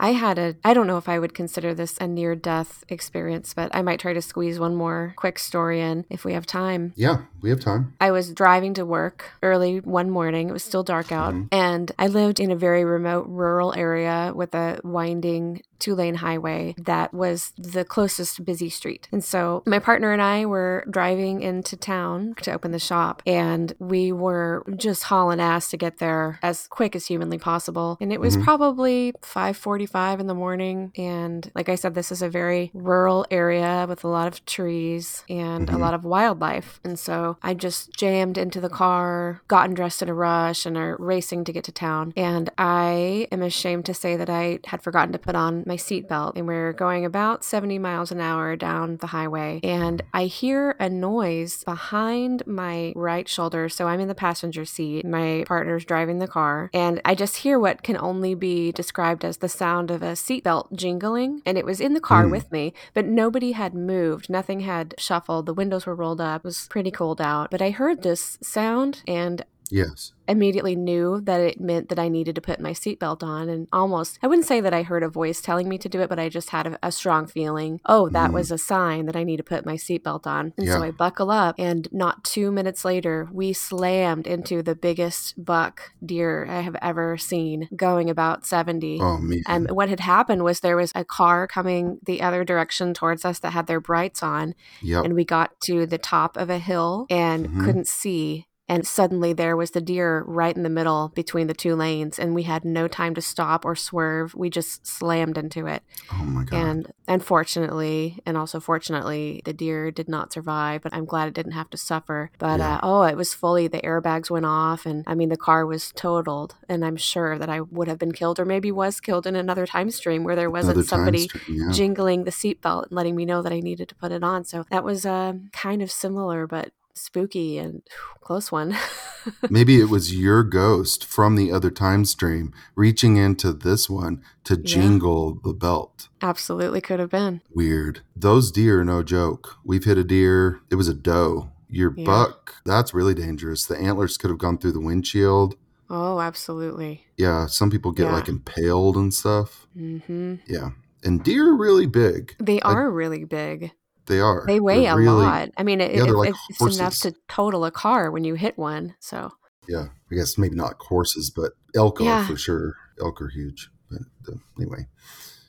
I had a, I don't know if I would consider this a near death experience, but I might try to squeeze one more quick story in if we have time.
Yeah, we have time.
I was driving to work early one morning. It was still dark out. Mm-hmm. And I lived in a very remote rural area with a winding two lane highway that was the closest busy street. And so my partner and I were driving into town to open the shop and we were just hauling ass to get there as quick as humanly possible. And it was
Mhm.
probably 5:45 in the morning and like I said this is a very rural area with a lot of trees and a
Mhm.
lot of wildlife. And so I just jammed into the car, gotten dressed in a rush and are racing to get to town. And I am ashamed to say that I had forgotten to put on my seatbelt and we are going about 70 miles an hour down the highway and I hear a noise behind my right shoulder. So I'm in the passenger seat. My partner's driving the car and I just hear what can only be described as the sound of a seatbelt jingling. And it was in the car
Hmm.
with me, but nobody had moved. Nothing had shuffled. The windows were rolled up. It was pretty cold out. But I heard this sound and
Yes.
immediately knew that it meant that I needed to put my seatbelt on and almost I wouldn't say that I heard a voice telling me to do it, but I just had a, a strong feeling, oh, that
Mhm.
was a sign that I need to put my seatbelt on. And so I buckle up and not two minutes later we slammed into the biggest buck deer I have ever seen going about 70.
Oh man.
Um, what had happened was there was a car coming the other direction towards us that had their brights on,
yep.
and we got to the top of a hill and
Mhm.
couldn't see. And suddenly there was the deer right in the middle between the two lanes, and we had no time to stop or swerve. We just slammed into it.
oh my god.
And unfortunately, and also fortunately, the deer did not survive, but I'm glad it didn't have to suffer. But
Yeah.
uh, oh, it was fully, the airbags went off, and I mean, the car was totaled. And I'm sure that I would have been killed or maybe was killed in another time stream where there wasn't somebody
stream, yeah.
jingling the seatbelt and letting me know that I needed to put it on. So that was uh, kind of similar, but spooky and close one.
Maybe it was your ghost from the other time stream reaching into this one to
Yeah.
jingle the belt.
Absolutely could have been.
Weird. Those deer no joke. We've hit a deer. It was a doe. Your
Yeah.
buck, that's really dangerous. The antlers could have gone through the windshield.
Oh, absolutely.
Yeah, some people get
Yeah.
like impaled and stuff.
hmm
Yeah. And deer are really big.
They
I-
are really big.
They are.
They weigh
They're
a
really-
lot. I mean, it,
Yeah,
it-
like
it's enough to total a car when you hit one. So
Yeah. I guess maybe not horses, but elk are for sure. Elk are huge. But uh, anyway,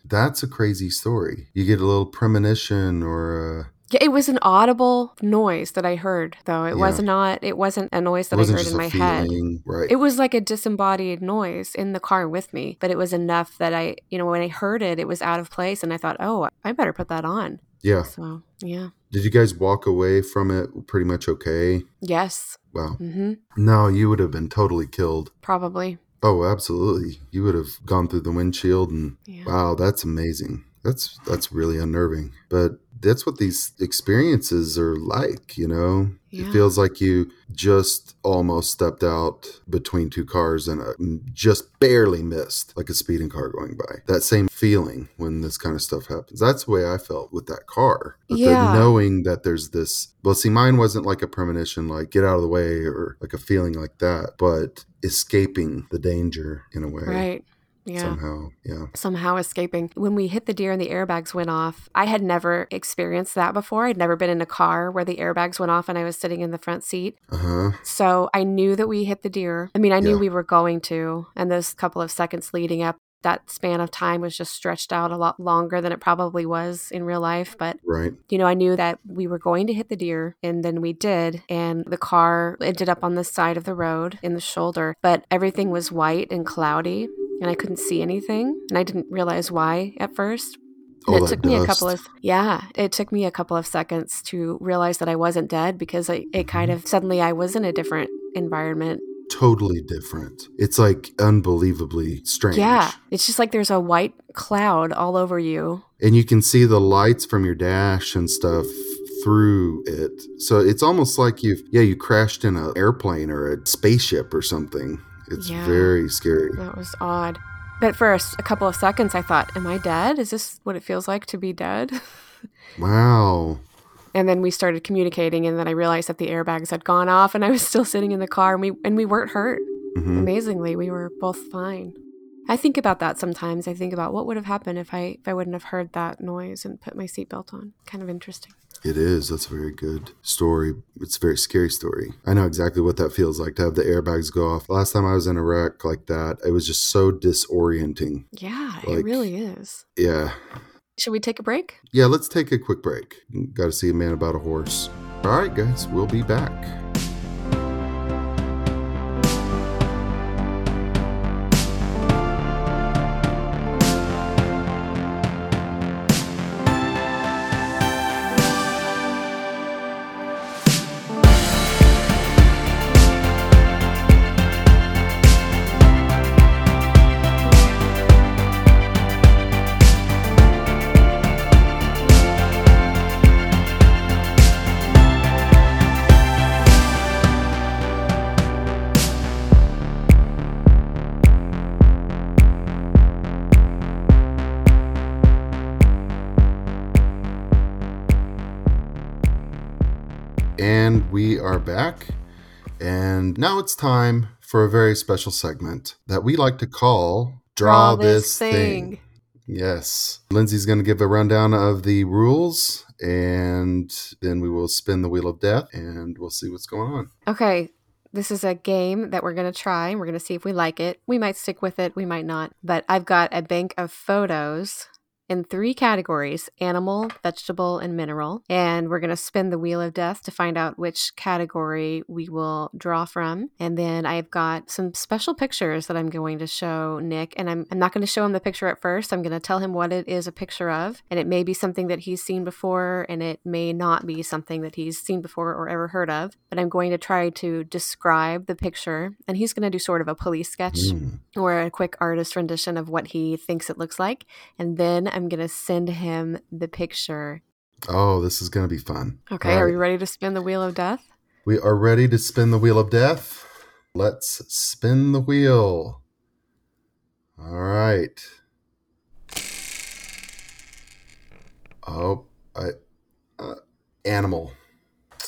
that's a crazy story. You get a little premonition or uh,
yeah, it was an audible noise that I heard, though. It
Yeah.
was not. It wasn't a noise that I heard in
a
my head.
right?
It was like a disembodied noise in the car with me, but it was enough that I, you know, when I heard it, it was out of place, and I thought, oh, I better put that on.
Yeah.
So yeah,
Did you guys walk away from it pretty much okay?
yes,
Wow.
Mm-hmm.
No, you would have been totally killed.
probably.
Oh, absolutely. You would have gone through the windshield and
Yeah.
wow, that's amazing. That's that's really unnerving. But that's what these experiences are like, you know?
Yeah.
It feels like you just almost stepped out between two cars and uh, just barely missed like a speeding car going by. That same feeling when this kind of stuff happens. That's the way I felt with that car. But
Yeah.
knowing that there's this well, see, mine wasn't like a premonition, like get out of the way or like a feeling like that, but escaping the danger in a way
Right. Yeah.
somehow. Yeah.
somehow escaping. When we hit the deer and the airbags went off, I had never experienced that before. I'd never been in a car where the airbags went off and I was sitting in the front seat.
Uh huh.
So I knew that we hit the deer. I mean, I knew
Yeah.
we were going to. And those couple of seconds leading up, that span of time was just stretched out a lot longer than it probably was in real life. But
Right.
you know, I knew that we were going to hit the deer, and then we did. And the car ended up on the side of the road in the shoulder, but everything was white and cloudy, and I couldn't see anything. And I didn't realize why at first. And it took me a couple of yeah, it took me a couple of seconds to realize that I wasn't dead because I, it kind mm-hmm. of suddenly I was in a different environment.
totally different. It's like unbelievably strange.
Yeah, it's just like there's a white cloud all over you.
And you can see the lights from your dash and stuff through it. So it's almost like you've yeah, you crashed in an airplane or a spaceship or something. It's
Yeah.
very scary.
That was odd. But for a couple of seconds, I thought, "Am I dead? Is this what it feels like to be dead?"
Wow.
And then we started communicating, and then I realized that the airbags had gone off, and I was still sitting in the car, and we and we weren't hurt.
hmm
Amazingly, we were both fine. I think about that sometimes. I think about what would have happened if I if I wouldn't have heard that noise and put my seatbelt on. Kind of interesting.
It is. That's a very good story. It's a very scary story. I know exactly what that feels like to have the airbags go off. Last time I was in a wreck like that, it was just so disorienting.
Yeah,
Like-
it really is.
Yeah.
Should we take a break?
Yeah, let's take a quick break. Got to see a man about a horse. All right, guys, we'll be back. Are back. And now it's time for a very special segment that we like to call Draw, This, thing. Yes. Lindsay's going to give a rundown of the rules and then we will spin the wheel of death and we'll see what's going on.
Okay, this is a game that we're going to try and we're going to see if we like it. We might stick with it, we might not. But I've got a bank of photos in three categories animal, vegetable, and mineral. And we're going to spin the wheel of death to find out which category we will draw from. And then I've got some special pictures that I'm going to show Nick. And I'm, I'm not going to show him the picture at first. I'm going to tell him what it is a picture of. And it may be something that he's seen before, and it may not be something that he's seen before or ever heard of. But I'm going to try to describe the picture. And he's going to do sort of a police sketch
Mm.
or a quick artist rendition of what he thinks it looks like. And then I'm going to send him the picture.
Oh, this is going to be fun.
Okay,
All
are
right.
we ready to spin the wheel of death?
We are ready to spin the wheel of death. Let's spin the wheel. All right. Oh, I, uh, animal.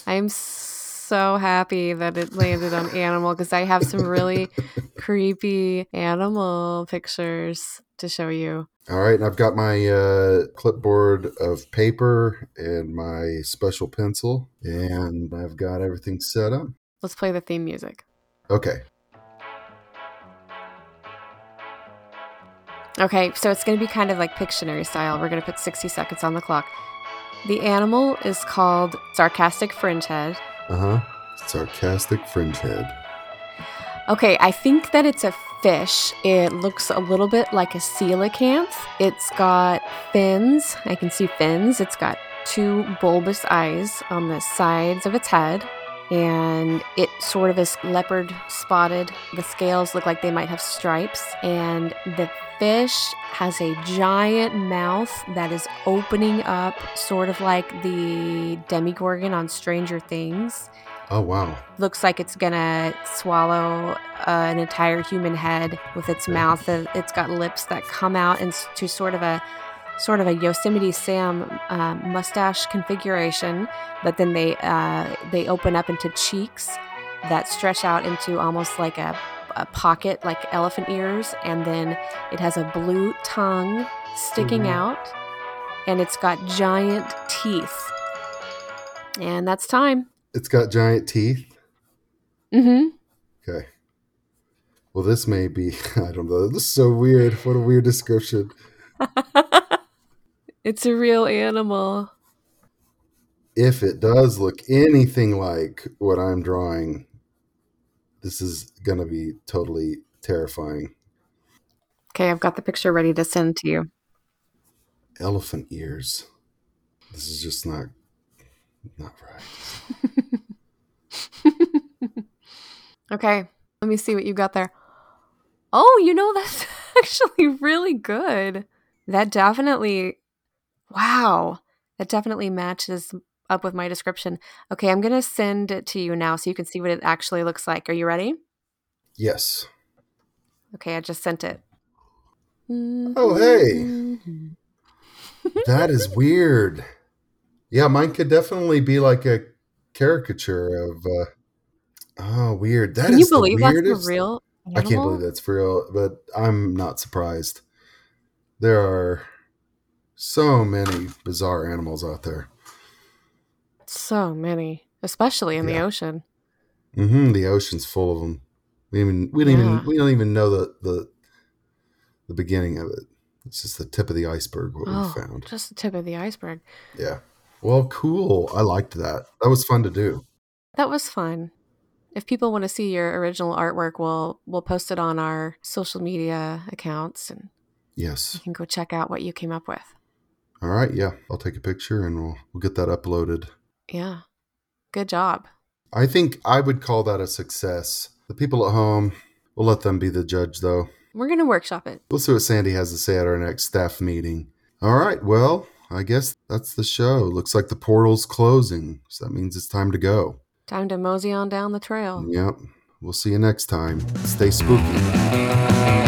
I'm so happy that it landed on animal because I have some really creepy animal pictures to show you.
All right, and I've got my uh, clipboard of paper and my special pencil, and I've got everything set up.
Let's play the theme music.
Okay.
Okay, so it's going to be kind of like Pictionary style. We're going to put 60 seconds on the clock. The animal is called Sarcastic Fringehead.
Uh huh. Sarcastic fringe head.
Okay, I think that it's a fish. It looks a little bit like a coelacanth. It's got fins. I can see fins. It's got two bulbous eyes on the sides of its head. And it sort of is leopard spotted. The scales look like they might have stripes. And the fish has a giant mouth that is opening up, sort of like the Demogorgon on Stranger Things
Oh wow.
looks like it's gonna swallow uh, an entire human head with its mouth. Uh, It's got lips that come out into sort of a sort of a Yosemite Sam uh, mustache configuration, but then they uh, they open up into cheeks that stretch out into almost like a, a pocket, like elephant ears, and then it has a blue tongue sticking
Mhm.
out, and it's got giant teeth. And that's time.
It's got giant teeth.
Mm-hmm.
Okay. Well, this may be. I don't know. This is so weird. What a weird description.
it's a real animal.
If it does look anything like what I'm drawing, this is going to be totally terrifying.
Okay, I've got the picture ready to send to you.
Elephant ears. This is just not not right.
Okay, let me see what you got there. Oh, you know, that's actually really good. That definitely, wow, that definitely matches up with my description. Okay, I'm going to send it to you now so you can see what it actually looks like. Are you ready?
Yes.
Okay, I just sent it.
Oh, hey. That is weird. Yeah, mine could definitely be like a caricature of. uh Oh, weird. That is
Can you
the
believe that's a real
I can't believe that's for real, but I'm not surprised. There are so many bizarre animals out there.
So many, especially in the
Yeah.
ocean.
hmm The ocean's full of them. We even we don't
Yeah.
even we don't even know the the the beginning of it. It's just the tip of the iceberg what
Oh,
we found.
just the tip of the iceberg.
Yeah. Well, cool. I liked that. That was fun to do.
That was fun. If people want to see your original artwork, we'll we'll post it on our social media accounts and
Yes.
you can go check out what you came up with.
All right. Yeah. I'll take a picture and we'll we'll get that uploaded.
Yeah. Good job.
I think I would call that a success. The people at home, we'll let them be the judge, though.
We're going to workshop it.
We'll see what Sandy has to say at our next staff meeting. All right. Well, I guess that's the show. Looks like the portal's closing, so that means it's time to go.
Time to mosey on down the trail.
Yep. We'll see you next time. Stay spooky.